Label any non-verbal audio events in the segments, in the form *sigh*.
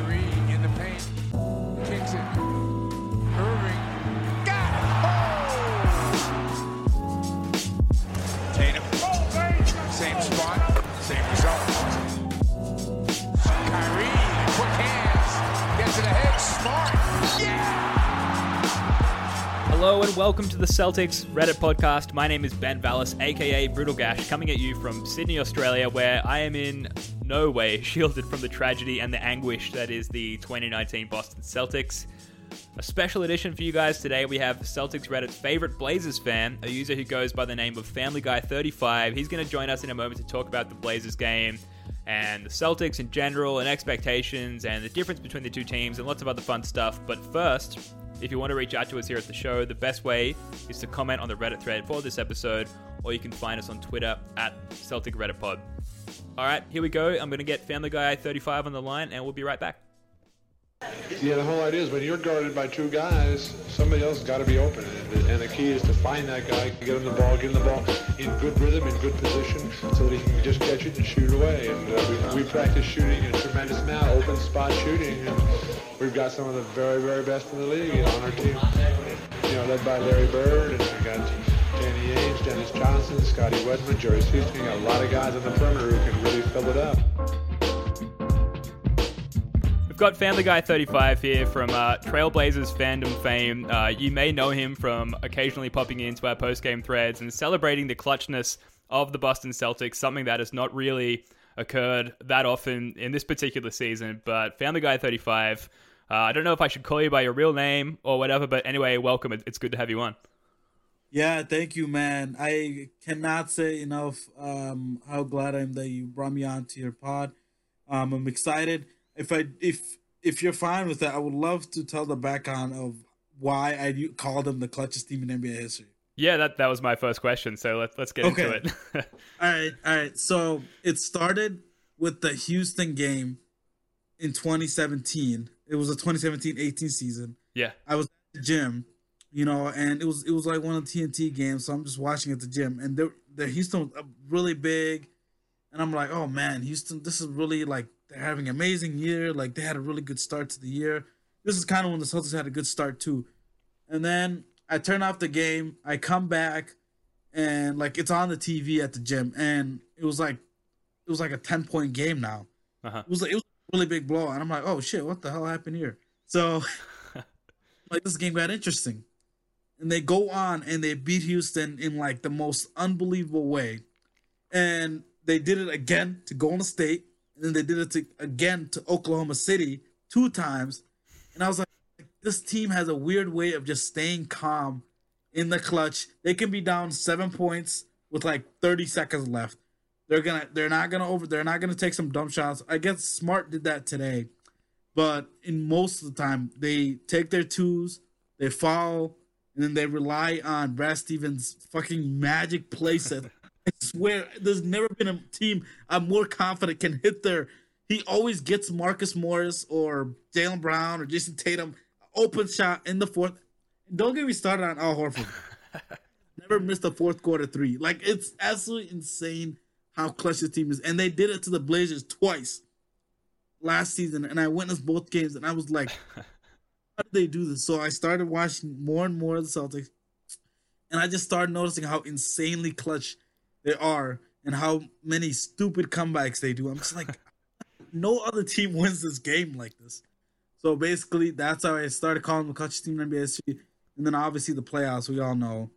Kyrie in the paint. Kicks it. Irving. Got it. Oh! Tatum. Same spot. Same result. Kyrie. Quick hands. Gets it ahead. Smart. Yeah! Hello and welcome to the Celtics Reddit podcast. My name is Ben Vallis, aka Brutal Gash, coming at you from Sydney, Australia, where I am in no way *laughs* shielded from the tragedy and the anguish that is the 2019 Boston Celtics. A special edition for you guys today. We have Celtics Reddit's favorite Blazers fan, a user who goes by the name of Family Guy 35. He's going to join us in a moment to talk about the Blazers game and the Celtics in general and expectations and the difference between the two teams and lots of other fun stuff. But first, if you want to reach out to us here at the show, the best way is to comment on the Reddit thread for this episode, or you can find us on Twitter at Celtic Reddit Pod. All right, here we go. I'm going to get Family Guy 35 on the line, and we'll be right back. Yeah, the whole idea is when you're guarded by two guys, somebody else has got to be open. And, the key is to find that guy, get him the ball, get him the ball in good rhythm, in good position, so that he can just catch it and shoot away. And uh, we, we practice shooting a tremendous amount, open spot shooting. And we've got some of the very, very best in the league on our team. You know, led by Larry Bird, and we got Danny Ainge, Dennis Johnson, Scotty Wedman, Jerry. Got a lot of guys on the perimeter who can really fill it up. Got Family Guy 35 here from uh, Trailblazers fandom fame. Uh, you may know him from occasionally popping into our post-game threads and celebrating the clutchness of the Boston Celtics, something that has not really occurred that often in this particular season. But Family Guy 35, uh, I don't know if I should call you by your real name or whatever, but anyway, welcome. It's good to have you on. Yeah, thank you, man. I cannot say enough um, how glad I am that you brought me on to your pod. Um, I'm excited. If I if if you're fine with that, I would love to tell the background of why I called them the clutchest team in NBA history. Yeah, that, that was my first question, so let's, let's get into Okay. it. *laughs* All right, all right. So it started with the Houston game in 2017. It was a 2017-18 season. yeah. I was at the gym, you know, and it was it was like one of the TNT games, so I'm just watching at the gym, and the the Houston was really big, and I'm like, oh man, Houston, this is really like they're having an amazing year, like they had a really good start to the year. This is kind of when the Celtics had a good start too, and then I turn off the game, I come back, and like it's on the TV at the gym, and it was like it was like a 10 point game now. Uh-huh. It was like it was a really big blow, and I'm like, oh shit, what the hell happened here? So *laughs* like this game got interesting. And they go on and they beat Houston in like the most unbelievable way. And they did it again to Golden State, and then they did it to, again to Oklahoma City two times. And I was like, this team has a weird way of just staying calm in the clutch. They can be down seven points with like 30 seconds left. They're gonna they're not gonna over they're not gonna take some dumb shots. I guess Smart did that today. But in most of the time, they take their twos, they foul, and then they rely on Brad Stevens' fucking magic play set. I swear, there's never been a team I'm more confident can hit their. He always gets Marcus Morris or Jaylen Brown or Jayson Tatum open shot in the fourth. Don't get me started on Al Horford. *laughs* never missed a fourth quarter three. Like it's absolutely insane how clutch this team is, and they did it to the Blazers twice last season, and I witnessed both games, and I was like, *laughs* how did they do this? So I started watching more and more of the Celtics, and I just started noticing how insanely clutch they are and how many stupid comebacks they do. I'm just like, *laughs* no other team wins this game like this. So basically, that's how I started calling the clutch team in NBA history. And then obviously the playoffs, we all know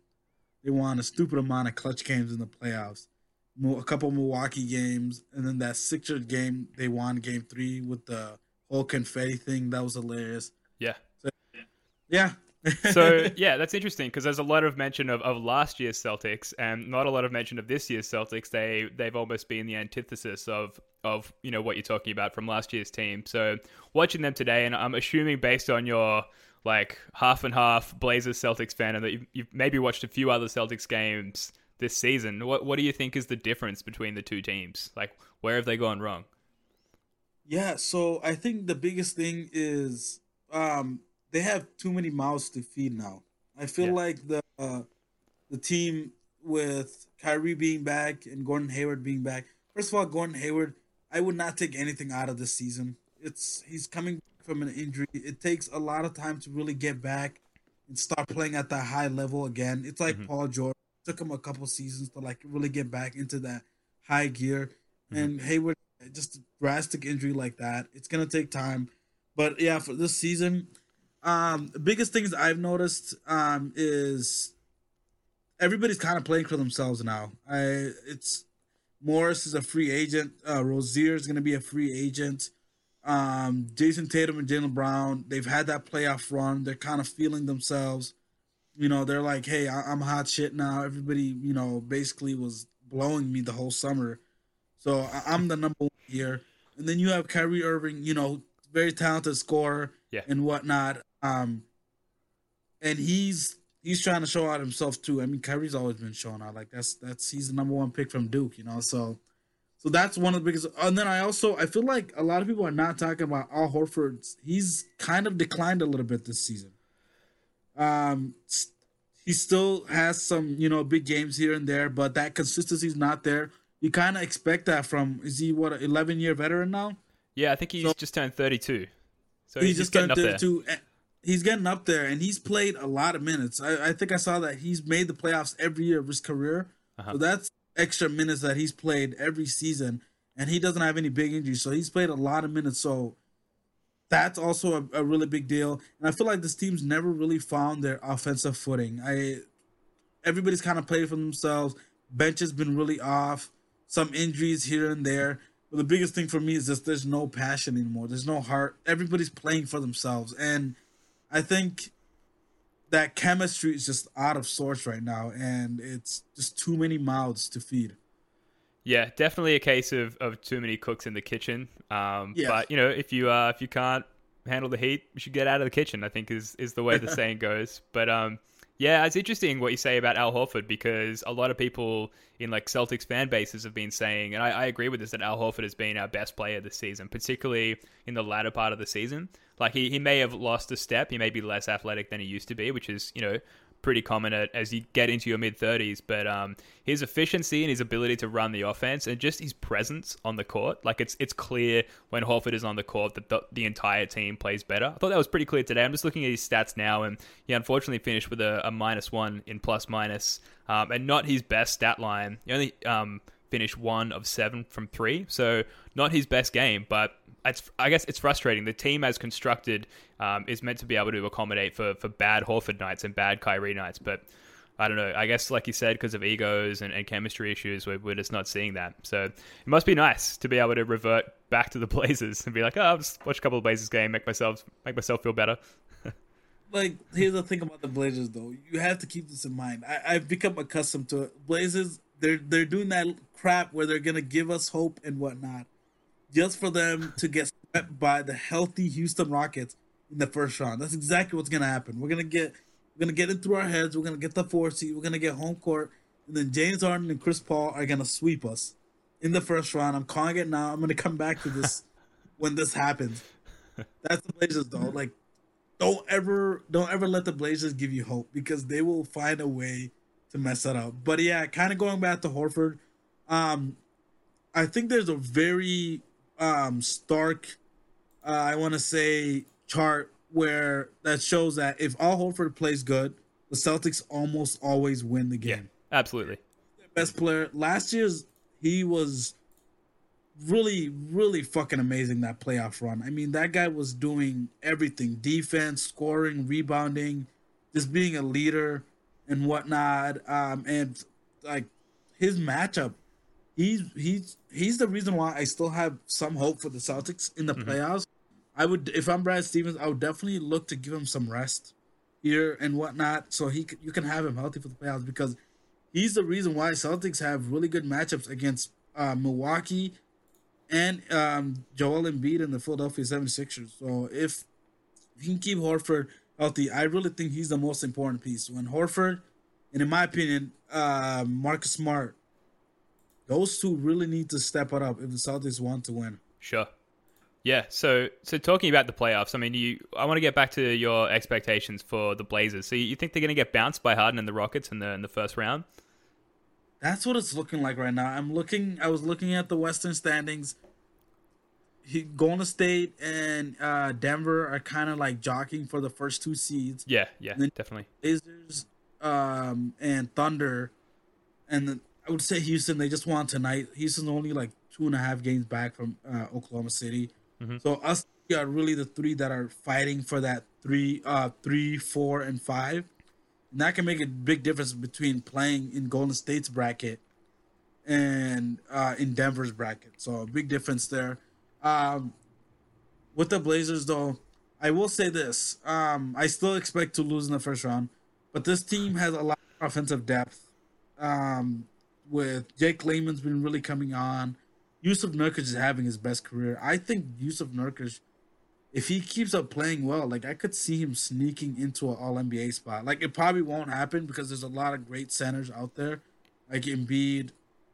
they won a stupid amount of clutch games in the playoffs. A couple Milwaukee games, and then that Sixers game they won game three with the whole confetti thing. That was hilarious. Yeah. Yeah. So *laughs* yeah, that's interesting because there's a lot of mention of, of last year's Celtics and not a lot of mention of this year's Celtics. They they've almost been the antithesis of of you know what you're talking about from last year's team. So watching them today, and I'm assuming based on your like half and half Blazers Celtics fan, and that you've, you've maybe watched a few other Celtics games this season. What what do you think is the difference between the two teams? Like where have they gone wrong? Yeah, so I think the biggest thing is um they have too many mouths to feed now. I feel Yeah. like the uh, the team with Kyrie being back and Gordon Hayward being back. First of all, Gordon Hayward, I would not take anything out of this season. it's he's coming from an injury. It takes a lot of time to really get back and start playing at that high level again. It's like Mhm. Paul George. It took him a couple seasons to like really get back into that high gear. Mhm. And Hayward, just a drastic injury like that, it's gonna take time. But yeah, for this season, um, the biggest things I've noticed um is everybody's kind of playing for themselves now. I it's Morris is a free agent. Uh, Rozier is going to be a free agent. Um, Jayson Tatum and Jaylen Brown, they've had that playoff run. They're kind of feeling themselves. You know, they're like, hey, I- I'm hot shit now. Everybody, you know, basically was blowing me the whole summer. So I- I'm the number one here. And then you have Kyrie Irving, you know, very talented scorer Yeah. and whatnot. Um, and he's he's trying to show out himself too. I mean, Kyrie's always been showing out. Like that's that's he's the number one pick from Duke, you know. So so that's one of the biggest. And then I also I feel like a lot of people are not talking about Al Horford. He's kind of declined a little bit this season. Um, he still has some you know big games here and there, but that consistency's not there. You kind of expect that from is he what an eleven year veteran now? Yeah, I think he's So- just turned 32. So he's he's, just getting turned up there. 32. and He's getting up there, and he's played a lot of minutes. I, I think I saw that he's made the playoffs every year of his career. Uh-huh. So that's extra minutes that he's played every season, and he doesn't have any big injuries. So he's played a lot of minutes. So that's also a, a really big deal. And I feel like this team's never really found their offensive footing. I everybody's kind of played for themselves. Bench has been really off. Some injuries here and there. But the biggest thing for me is just there's no passion anymore. There's no heart. Everybody's playing for themselves, and I think that chemistry is just out of sorts right now, and it's just too many mouths to feed. Yeah, definitely a case of, of too many cooks in the kitchen. Um, Yeah. But you know, if you uh, if you can't handle the heat, you should get out of the kitchen. I think is is the way the *laughs* saying goes. But um, yeah, it's interesting what you say about Al Horford because a lot of people in like Celtics fan bases have been saying, and I, I agree with this, that Al Horford has been our best player this season, particularly in the latter part of the season. Like he, he may have lost a step, he may be less athletic than he used to be, which is you know pretty common as you get into your mid 30s. But um, his efficiency and his ability to run the offense and just his presence on the court, like it's it's clear when Horford is on the court that the, the entire team plays better. I thought that was pretty clear today. I'm just looking at his stats now, and he unfortunately finished with a, a minus one in plus minus, um, and not his best stat line. He only um, finished one of seven from three, so not his best game, but it's I guess it's frustrating. The team as constructed um, is meant to be able to accommodate for, for bad Horford nights and bad Kyrie nights, but I don't know. I guess like you said, because of egos and, and chemistry issues, we're, we're just not seeing that. So it must be nice to be able to revert back to the *laughs* Blazers and be like, oh, I'll just watch a couple of Blazers game, make myself make myself feel better. *laughs* Like here's the thing about the Blazers, though. You have to keep this in mind. I, I've become accustomed to it. Blazers, they're they're doing that crap where they're gonna give us hope and whatnot, just for them to get swept by the healthy Houston Rockets in the first round. That's exactly what's gonna happen. We're gonna get we're gonna get it through our heads. We're gonna get the four seed. We're gonna get home court, and then James Harden and Chris Paul are gonna sweep us in the first round. I'm calling it now. I'm gonna come back to this *laughs* when this happens. That's the Blazers, though. Like don't ever don't ever let the Blazers give you hope because they will find a way to mess that up. But yeah, kind of going back to Horford, um, I think there's a very um stark, uh, I want to say chart where that shows that if Al Horford plays good, the Celtics almost always win the game Yeah, Absolutely. best player. Last year's he was really, really fucking amazing that playoff run. I mean, that guy was doing everything: defense, scoring, rebounding, just being a leader and whatnot. Um, and like his matchup, he's he's he's the reason why I still have some hope for the Celtics in the playoffs. I would, if I'm Brad Stevens, I would definitely look to give him some rest here and whatnot, so he you can have him healthy for the playoffs because he's the reason why Celtics have really good matchups against uh, Milwaukee and um, Joel Embiid and the Philadelphia 76ers. So if he can keep Horford healthy, I really think he's the most important piece. When Horford, and in my opinion, uh, Marcus Smart, those two really need to step it up if the Celtics want to win. Sure. Yeah. So so talking about the playoffs, I mean, you I want to get back to your expectations for the Blazers. So you think they're going to get bounced by Harden and the Rockets in the in the first round? That's what it's looking like right now. I'm looking. I was looking at the Western standings, he, Golden State and uh, Denver are kind of like jockeying for the first two seeds. Yeah, yeah, definitely. Blazers um, and Thunder, and then I would say Houston. They just won tonight. Houston's only like two and a half games back from uh, Oklahoma City. So us are really the three that are fighting for that three, uh, three, four, and five. And that can make a big difference between playing in Golden State's bracket and uh, in Denver's bracket. So a big difference there. Um, with the Blazers, though, I will say this: um, I still expect to lose in the first round, but this team has a lot of offensive depth. Um, with Jake Layman's been really coming on. Jusuf Nurkic is having his best career. I think Jusuf Nurkic, if he keeps up playing well, like I could see him sneaking into an All NBA spot. Like it probably won't happen because there's a lot of great centers out there, like Embiid,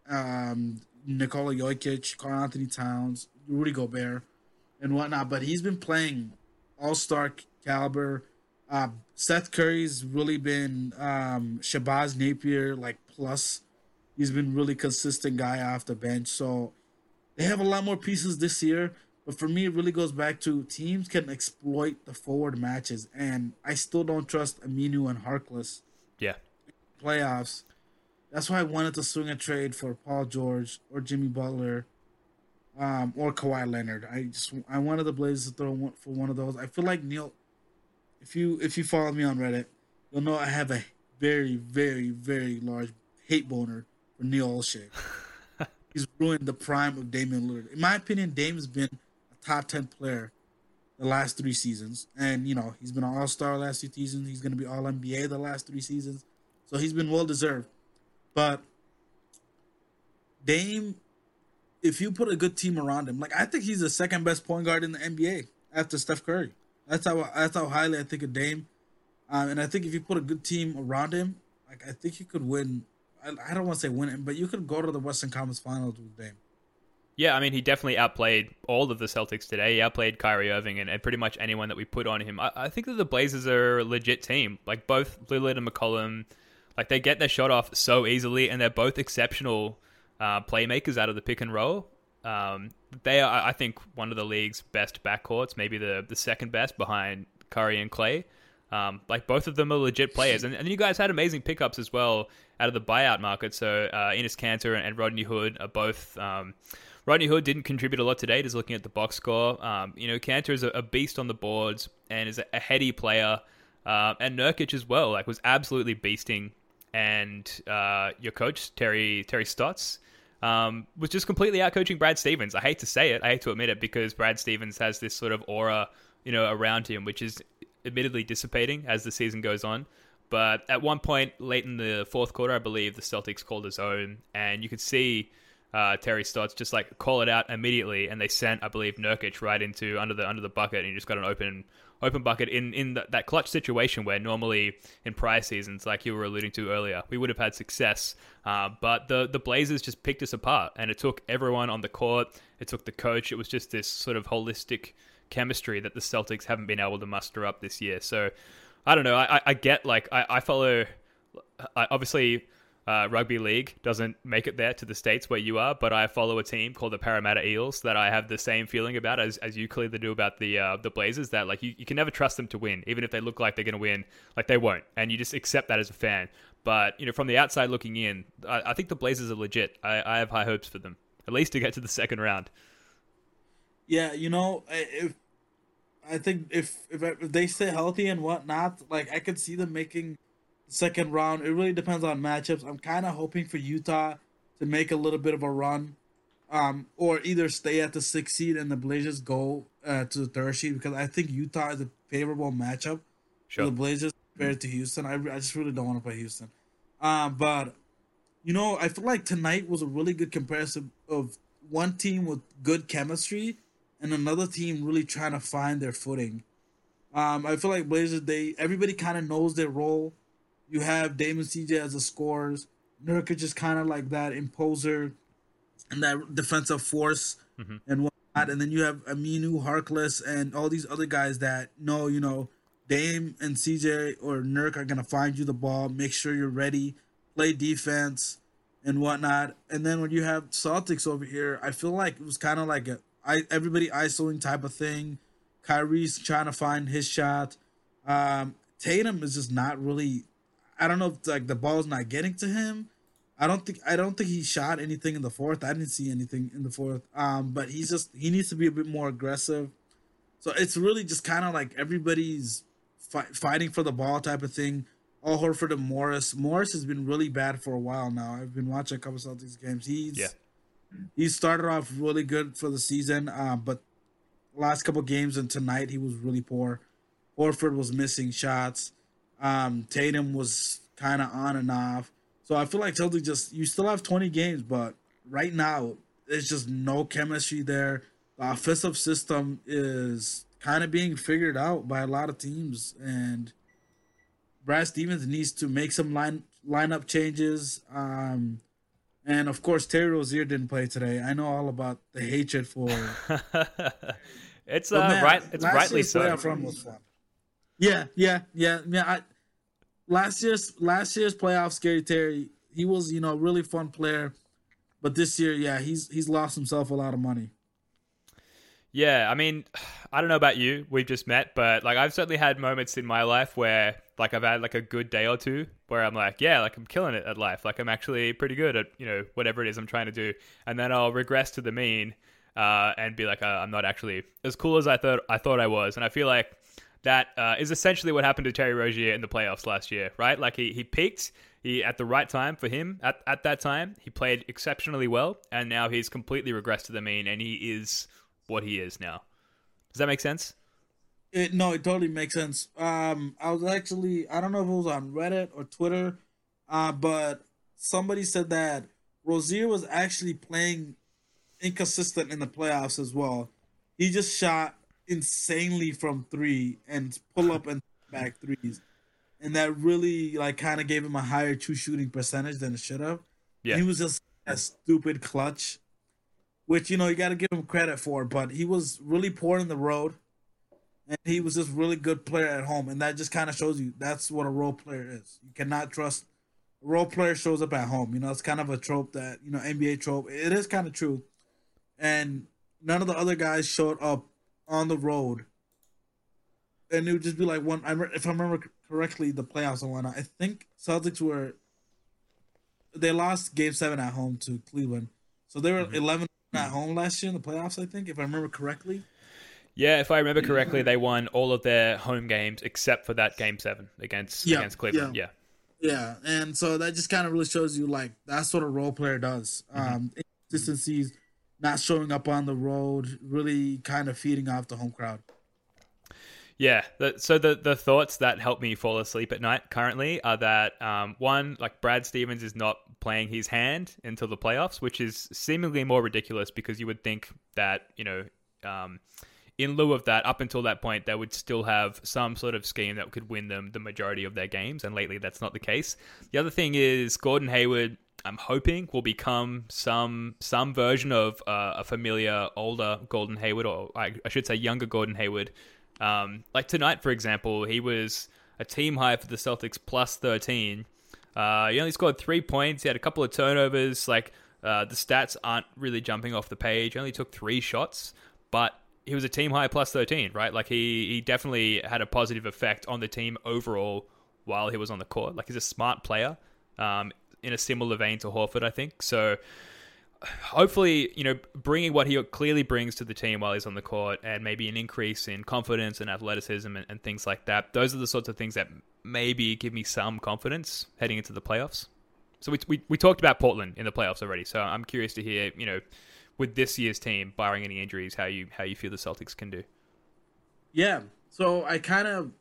um, Nikola Jokic, Karl-Anthony Towns, Rudy Gobert, and whatnot. But he's been playing All Star caliber. Uh, Seth Curry's really been um, Shabazz Napier like plus. He's been really consistent guy off the bench. So they have a lot more pieces this year. But for me, it really goes back to teams can exploit the forward matches, and I still don't trust Aminu and Harkless Yeah, playoffs. That's why I wanted to swing a trade for Paul George or Jimmy Butler, um, or Kawhi Leonard. I just I wanted the Blazers to throw one for one of those. I feel like Neil, if you if you follow me on Reddit, you'll know I have a very very very large hate boner for Neil Olshey. *laughs* He's ruined the prime of Damian Lillard. In my opinion, Dame's been a top ten player the last three seasons, and you know he's been an All Star last two seasons. He's going to be All NBA the last three seasons, so he's been well deserved. But Dame, if you put a good team around him, like I think he's the second best point guard in the NBA after Steph Curry. That's how that's how highly I think of Dame, um, and I think if you put a good team around him, like I think he could win. I, don't want to say win but you could go to the Western Conference Finals with Dame. yeah. I mean, he definitely outplayed all of the Celtics today. He outplayed Kyrie Irving and, and pretty much anyone that we put on him. I, I think that the Blazers are a legit team. Like both Lillard and McCollum, like they get their shot off so easily, and they're both exceptional uh, playmakers out of the pick and roll. Um, they are, I think, one of the league's best backcourts, maybe the the second best behind Curry and Clay. Um, like both of them are legit players, and, and you guys had amazing pickups as well out of the buyout market. So uh, Enes Kanter and, and Rodney Hood are both. Um, Rodney Hood didn't contribute a lot today. Just looking at the box score, um, you know, Kanter is a, a beast on the boards and is a, a heady player, uh, and Nurkic as well. Like was absolutely beasting, and uh, your coach Terry Terry Stotts um, was just completely out coaching Brad Stevens. I hate to say it, I hate to admit it, because Brad Stevens has this sort of aura, you know, around him, which is admittedly dissipating as the season goes on. But at one point late in the fourth quarter, I believe the Celtics called a zone, and you could see uh, Terry Stotts just like call it out immediately, and they sent, I believe, Nurkic right into under the under the bucket, and he just got an open open bucket in in th- that clutch situation where normally in prior seasons, like you were alluding to earlier, we would have had success. Uh, but the the Blazers just picked us apart, and it took everyone on the court. It took the coach. It was just this sort of holistic chemistry that the Celtics haven't been able to muster up this year. So I don't know. I, I- get like I, I follow. I, obviously, uh, rugby league doesn't make it there to the states where you are, but I follow a team called the Parramatta Eels that I have the same feeling about as, as you clearly do about the uh, the Blazers. That like you, you can never trust them to win, even if they look like they're going to win. Like they won't, and you just accept that as a fan. But you know, from the outside looking in, I, I think the Blazers are legit. I, I have high hopes for them, at least to get to the second round. Yeah, you know, I- if I think if if, if they stay healthy and whatnot, like I could see them making second round. It really depends on matchups. I'm kind of hoping for Utah to make a little bit of a run, um, or either stay at the sixth seed and the Blazers go uh, to the third seed because I think Utah is a favorable matchup for Sure. the Blazers compared to Houston. I, I just really don't want to play Houston. Um, but you know, I feel like tonight was a really good comparison of one team with good chemistry and another team really trying to find their footing. Um, I feel like Blazers, they everybody kind of knows their role. You have Damon CJ as the scorers. Nurkic is just kind of like that imposer and that defensive force and whatnot. And then you have Aminu, Harkless, and all these other guys that know, you know, Dame and CJ or Nurk are gonna find you the ball, make sure you're ready, play defense and whatnot. And then when you have Celtics over here, I feel like it was kind of like a I everybody isolating type of thing. Kyrie's trying to find his shot. Um, Tatum is just not really. I don't know if like the ball's not getting to him. I don't think I don't think he shot anything in the fourth. I didn't see anything in the fourth. Um, but he's just he needs to be a bit more aggressive. So it's really just kind of like everybody's fi- fighting for the ball type of thing. Al Horford and Morris. Morris has been really bad for a while now. I've been watching a couple Celtics games. He's Yeah. He started off really good for the season, uh, but last couple games and tonight he was really poor. Horford was missing shots. Um, Tatum was kind of on and off. So I feel like Celtics just you still have 20 games, but right now there's just no chemistry there. The offensive system is kind of being figured out by a lot of teams, and Brad Stevens needs to make some line lineup changes. Um, and of course, Terry Rozier didn't play today. I know all about the hatred for. *laughs* it's uh, man, right. It's rightly so. playoff run was fun. Yeah, yeah, yeah, yeah. I, last year's last year's playoff, Scary Terry, he was you know a really fun player, but this year, yeah, he's he's lost himself a lot of money. Yeah, I mean, I don't know about you. We've just met, but like I've certainly had moments in my life where like I've had like a good day or two where I'm like, yeah, like I'm killing it at life. Like I'm actually pretty good at, you know, whatever it is I'm trying to do. And then I'll regress to the mean uh, and be like, uh, I'm not actually as cool as I thought I thought I was. And I feel like that uh, is essentially what happened to Terry Rozier in the playoffs last year, right? Like he, he peaked he at the right time for him at, at that time. He played exceptionally well, and now he's completely regressed to the mean, and he is what he is now. Does that make sense? It, no, it totally makes sense. Um, I was actually I don't know if it was on Reddit or Twitter, uh, but somebody said that Rozier was actually playing inconsistent in the playoffs as well. He just shot insanely from three and pull up and back threes, and that really like kind of gave him a higher true shooting percentage than it should have. Yeah. he was just a stupid clutch, which you know you got to give him credit for. But he was really poor in the road and he was just really good player at home, and that just kind of shows you that's what a role player is. You cannot trust a role player shows up at home. You know, it's kind of a trope that you know NBA trope. It is kind of true, and none of the other guys showed up on the road, and it would just be like one. I if I remember correctly, the playoffs and whatnot. I think Celtics were they lost Game Seven at home to Cleveland, so they were mm-hmm. eleven at mm-hmm. home last year in the playoffs. I think if I remember correctly. Yeah, if I remember correctly, they won all of their home games except for that game seven against Yeah, against Cleveland. Yeah. Yeah, and so that just kind of really shows you like that's what a role player does. Um, inconsistencies, not showing up on the road, really kind of feeding off the home crowd. Yeah. So the the thoughts that help me fall asleep at night currently are that um, one, like Brad Stevens is not playing his hand until the playoffs, which is seemingly more ridiculous because you would think that you know. Um, in lieu of that, up until that point, they would still have some sort of scheme that could win them the majority of their games, and lately that's not the case. The other thing is Gordon Hayward. I'm hoping will become some some version of uh, a familiar older Gordon Hayward, or I, I should say younger Gordon Hayward. Um, like tonight, for example, he was a team high for the Celtics plus 13. Uh, he only scored three points. He had a couple of turnovers. Like uh, the stats aren't really jumping off the page. He only took three shots, but he was a team high plus 13, right? Like he, he definitely had a positive effect on the team overall while he was on the court. Like he's a smart player, um, in a similar vein to Horford, I think. So hopefully, you know, bringing what he clearly brings to the team while he's on the court and maybe an increase in confidence and athleticism and, and things like that. Those are the sorts of things that maybe give me some confidence heading into the playoffs. So we, we, we talked about Portland in the playoffs already. So I'm curious to hear, you know, with this year's team, barring any injuries, how you how you feel the Celtics can do. Yeah. So I kind of,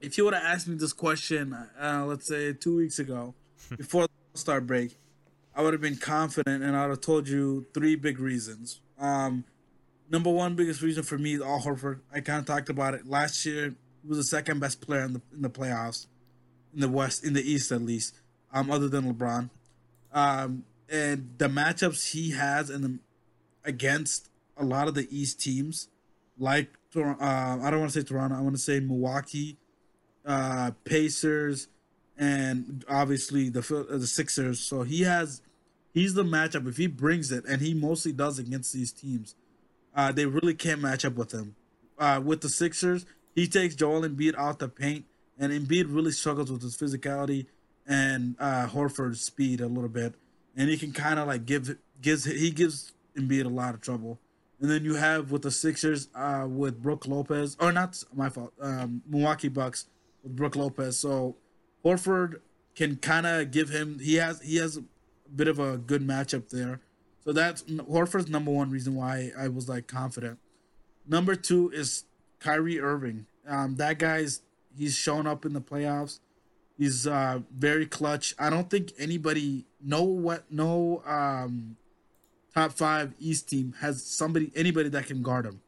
if you would have asked me this question, uh, let's say two weeks ago, *laughs* before the Star break, I would have been confident and I would have told you three big reasons. Um, number one biggest reason for me is Al Horford. I kind of talked about it last year. He was the second best player in the in the playoffs, in the West, in the East at least, um, other than LeBron. Um, and the matchups he has in the against a lot of the East teams, like uh, I don't want to say Toronto, I want to say Milwaukee, uh, Pacers, and obviously the uh, the Sixers. So he has, he's the matchup. If he brings it, and he mostly does against these teams, uh, they really can't match up with him. Uh, with the Sixers, he takes Joel Embiid out the paint, and Embiid really struggles with his physicality and uh, Horford's speed a little bit, and he can kind of like give gives he gives Embiid a lot of trouble. And then you have with the Sixers uh, with Brook Lopez, or not my fault, um, Milwaukee Bucks with Brook Lopez. So Horford can kind of give him he has he has a bit of a good matchup there. So that's Horford's number one reason why I was like confident. Number two is Kyrie Irving. Um, that guy's he's shown up in the playoffs. He's uh, very clutch. I don't think anybody no what no um, top five East team has somebody anybody that can guard him.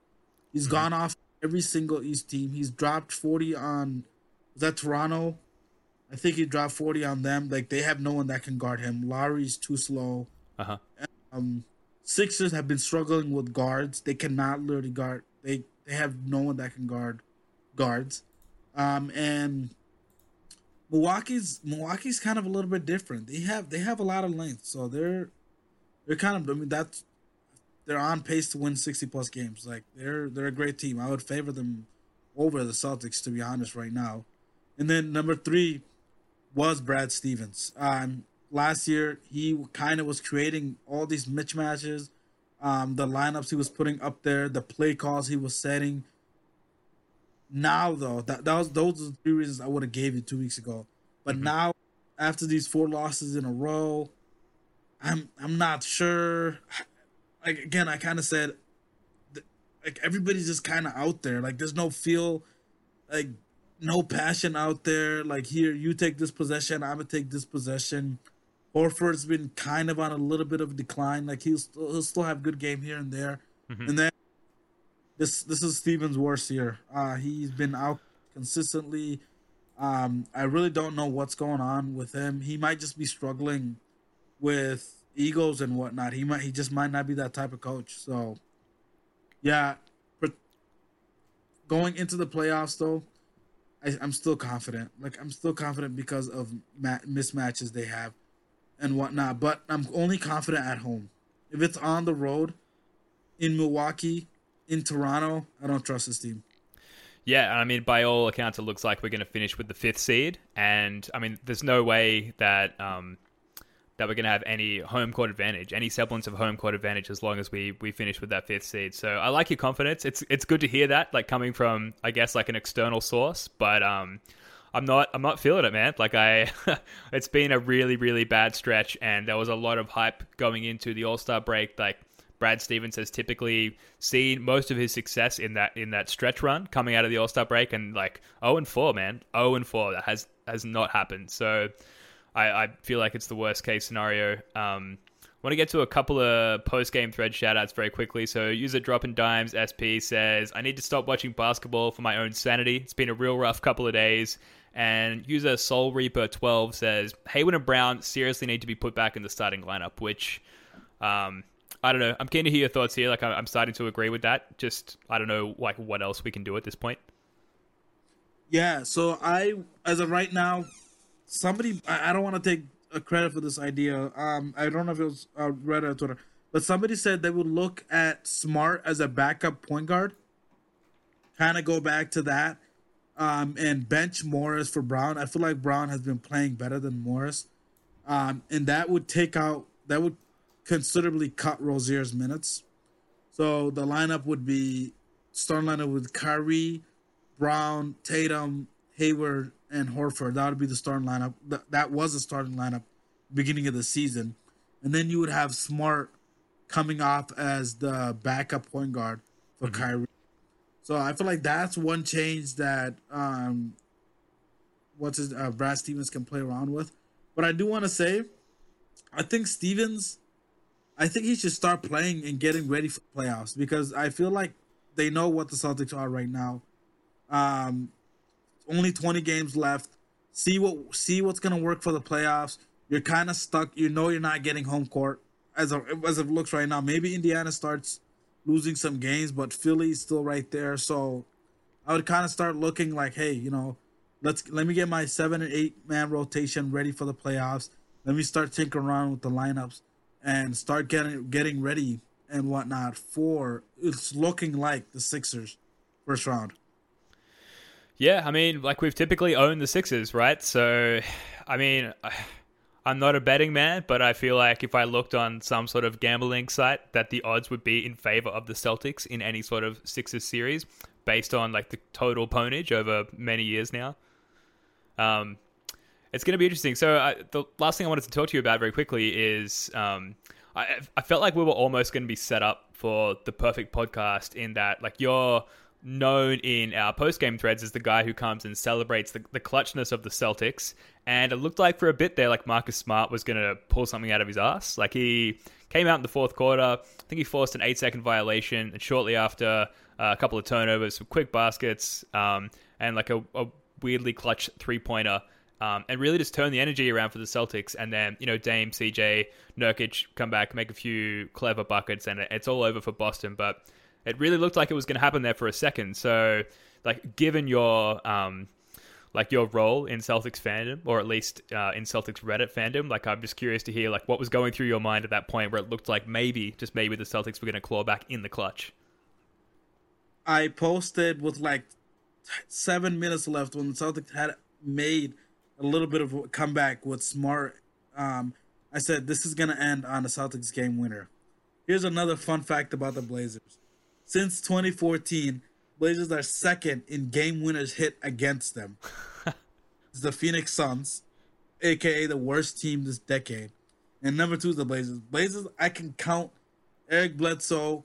He's mm-hmm. gone off every single East team. He's dropped forty on was that Toronto? I think he dropped forty on them. Like they have no one that can guard him. Lowry's too slow. Uh huh. Um, Sixers have been struggling with guards. They cannot literally guard. They they have no one that can guard guards. Um, and Milwaukee's Milwaukee's kind of a little bit different. They have they have a lot of length, so they're they're kind of I mean that's they're on pace to win sixty plus games. Like they're they're a great team. I would favor them over the Celtics to be honest right now. And then number three was Brad Stevens. Um, last year he kind of was creating all these mismatches, um, the lineups he was putting up there, the play calls he was setting. Now though, that, that was those are the three reasons I would have gave you two weeks ago. But mm-hmm. now, after these four losses in a row, I'm I'm not sure. Like again, I kind of said, like everybody's just kind of out there. Like there's no feel, like no passion out there. Like here, you take this possession, I'm gonna take this possession. Horford's been kind of on a little bit of decline. Like he'll still, he'll still have good game here and there, mm-hmm. and then this this is Stevens' worst year. Uh, he's been out consistently. Um, I really don't know what's going on with him. He might just be struggling with egos and whatnot. He might he just might not be that type of coach. So, yeah, going into the playoffs though, I, am still confident. Like I'm still confident because of ma- mismatches they have and whatnot. But I'm only confident at home. If it's on the road in Milwaukee, in Toronto, I don't trust this team. Yeah, I mean, by all accounts, it looks like we're going to finish with the fifth seed, and I mean, there's no way that um, that we're going to have any home court advantage, any semblance of home court advantage, as long as we we finish with that fifth seed. So I like your confidence. It's it's good to hear that, like coming from, I guess, like an external source, but um, I'm not I'm not feeling it, man. Like I, *laughs* it's been a really really bad stretch, and there was a lot of hype going into the All Star break, like Brad Stevens has typically seen most of his success in that in that stretch run coming out of the All Star break, and like zero oh and four, man, zero oh and four. That has has not happened. So I, I feel like it's the worst case scenario. Um, want to get to a couple of post game thread shoutouts very quickly. So, user dropping dimes SP says, I need to stop watching basketball for my own sanity. It's been a real rough couple of days. And user Soul Reaper 12 says, Hayward and Brown seriously need to be put back in the starting lineup, which um, I don't know. I'm keen to hear your thoughts here. Like I'm starting to agree with that. Just I don't know like what else we can do at this point. Yeah. So I, as of right now, somebody I, I don't want to take a credit for this idea. Um, I don't know if it was uh, read on Twitter, but somebody said they would look at Smart as a backup point guard. Kind of go back to that, um, and bench Morris for Brown. I feel like Brown has been playing better than Morris, um, and that would take out that would considerably cut Rozier's minutes. So the lineup would be starting lineup with Kyrie, Brown, Tatum, Hayward, and Horford. That would be the starting lineup. That, that was the starting lineup beginning of the season. And then you would have Smart coming off as the backup point guard for mm-hmm. Kyrie. So I feel like that's one change that um what's his uh, Brad Stevens can play around with. But I do want to say I think Stevens I think he should start playing and getting ready for playoffs because I feel like they know what the Celtics are right now. Um, only 20 games left. See what see what's gonna work for the playoffs. You're kind of stuck. You know you're not getting home court as a, as it looks right now. Maybe Indiana starts losing some games, but Philly's still right there. So I would kind of start looking like, hey, you know, let's let me get my seven and eight man rotation ready for the playoffs. Let me start tinkering around with the lineups and start getting getting ready and whatnot for it's looking like the Sixers first round. Yeah, I mean, like we've typically owned the Sixers, right? So, *sighs* I mean, *sighs* I'm not a betting man, but I feel like if I looked on some sort of gambling site, that the odds would be in favor of the Celtics in any sort of Sixers series, based on like the total ponage over many years now. Um, it's going to be interesting. So, I, the last thing I wanted to talk to you about very quickly is um, I, I felt like we were almost going to be set up for the perfect podcast in that, like, you're known in our post game threads as the guy who comes and celebrates the, the clutchness of the Celtics. And it looked like for a bit there, like Marcus Smart was going to pull something out of his ass. Like he came out in the fourth quarter. I think he forced an eight second violation, and shortly after, uh, a couple of turnovers, some quick baskets, um, and like a, a weirdly clutch three pointer. Um, and really just turn the energy around for the Celtics. And then, you know, Dame, CJ, Nurkic come back, make a few clever buckets, and it's all over for Boston. But it really looked like it was going to happen there for a second. So, like, given your um, like your role in Celtics fandom, or at least uh, in Celtics Reddit fandom, like I'm just curious to hear like what was going through your mind at that point where it looked like maybe, just maybe, the Celtics were going to claw back in the clutch. I posted with like seven minutes left when the Celtics had made a little bit of a comeback with Smart. Um, I said this is gonna end on a Celtics game winner. Here's another fun fact about the Blazers. Since 2014, Blazers are second in game winners hit against them. it's *laughs* the Phoenix Suns, aka the worst team this decade. And number two is the Blazers. Blazers, I can count Eric Bledsoe,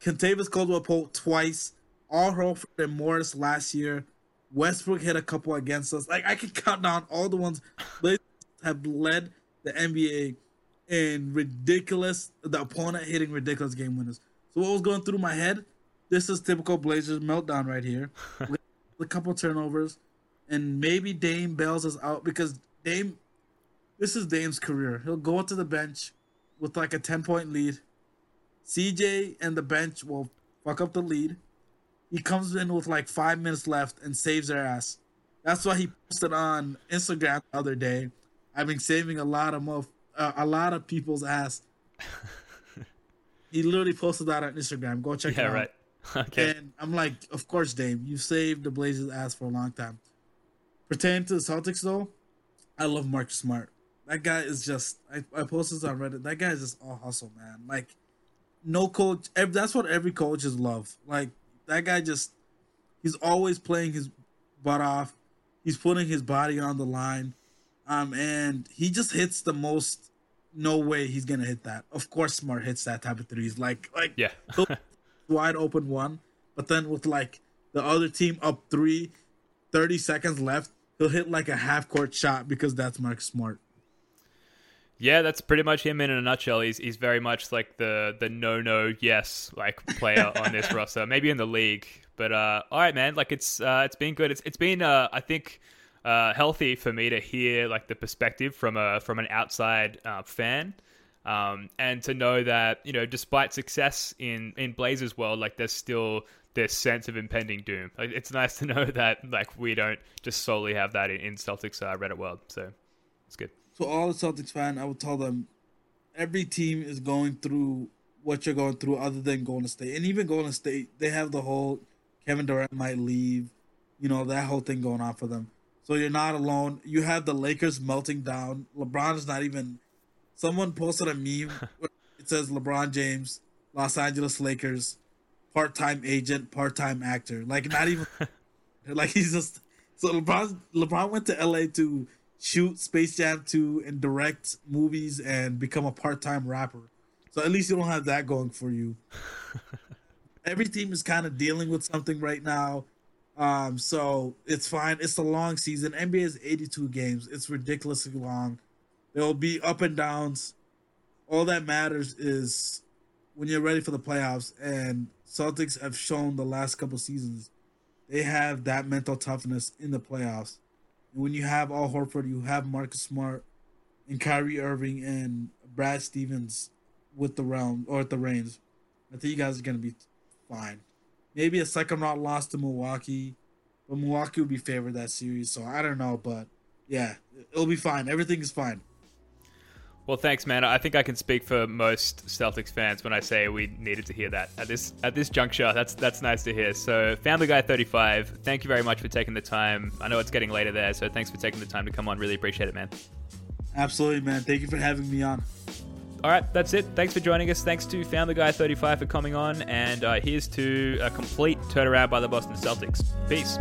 Kentavious Caldwell Pope twice, Al Horford and Morris last year. Westbrook hit a couple against us. Like I can count down all the ones Blazers have led the NBA in ridiculous the opponent hitting ridiculous game winners. So what was going through my head? This is typical Blazers meltdown right here. *laughs* A couple turnovers, and maybe Dame bails us out because Dame. This is Dame's career. He'll go up to the bench with like a ten point lead. CJ and the bench will fuck up the lead. He comes in with like five minutes left and saves their ass. That's why he posted on Instagram the other day. I've been saving a lot of mo- uh, a lot of people's ass. *laughs* he literally posted that on Instagram. Go check Yeah, it out. right. *laughs* Okay. And I'm like, of course, Dame, you saved the Blazers' ass for a long time. Pertaining to the Celtics, though, I love Marcus Smart. That guy is just, I, I posted on Reddit. That guy is just all hustle, man. Like, no coach, ev- that's what every coach is love. Like, that guy just, he's always playing his butt off. He's putting his body on the line. Um, and he just hits the most, no way he's to hit that. Of course, Smart hits that type of threes. Like, like, Yeah. *laughs* wide open one, but then with like the other team up three, 30 seconds left, he'll hit like a half court shot because that's Mark Smart. Yeah, that's pretty much him in a nutshell. He's he's very much like the the no no yes like player *laughs* on this roster, maybe in the league. But uh, all right, man. Like it's uh, it's been good. It's it's been uh, I think uh, healthy for me to hear like the perspective from a from an outside uh, fan. Um, and to know that you know, despite success in in Blazers world, like there's still this sense of impending doom. Like, it's nice to *laughs* know that like we don't just solely have that in, in Celtics uh, Reddit world. So it's good. So all the Celtics fan, I would tell them every team is going through what you're going through other than Golden State. And even Golden State, they have the whole Kevin Durant might leave, you know, that whole thing going on for them. So you're not alone. You have the Lakers melting down. LeBron is not even someone posted a meme *laughs* where it says LeBron James, Los Angeles Lakers, part-time agent, part-time actor. Like not even *laughs* like he's just so LeBron LeBron went to LA to shoot Space Jam 2 and direct movies and become a part-time rapper. So at least you don't have that going for you. *laughs* Every team is kind of dealing with something right now. Um, so it's fine. It's a long season. NBA is 82 games. It's ridiculously long. There will be up and downs. All that matters is when you're ready for the playoffs. And Celtics have shown the last couple seasons they have that mental toughness in the playoffs. And when you have Al Horford, you have Marcus Smart and Kyrie Irving and Brad Stevens with the realm or at the reins. I think you guys are gonna be fine. Maybe a second round loss to Milwaukee, but Milwaukee will be favored that series. So I don't know, but yeah, it'll be fine. Everything is fine. Well, thanks, man. I think I can speak for most Celtics fans when I say we needed to hear that at this at this juncture. That's that's nice to hear. So, Family Guy 35, thank you very much for taking the time. I know it's getting later there, so thanks for taking the time to come on. Really appreciate it, man. Absolutely, man. Thank you for having me on. All right, that's it. Thanks for joining us. Thanks to Family Guy 35 for coming on, and uh, here's to a complete turnaround by the Boston Celtics. Peace.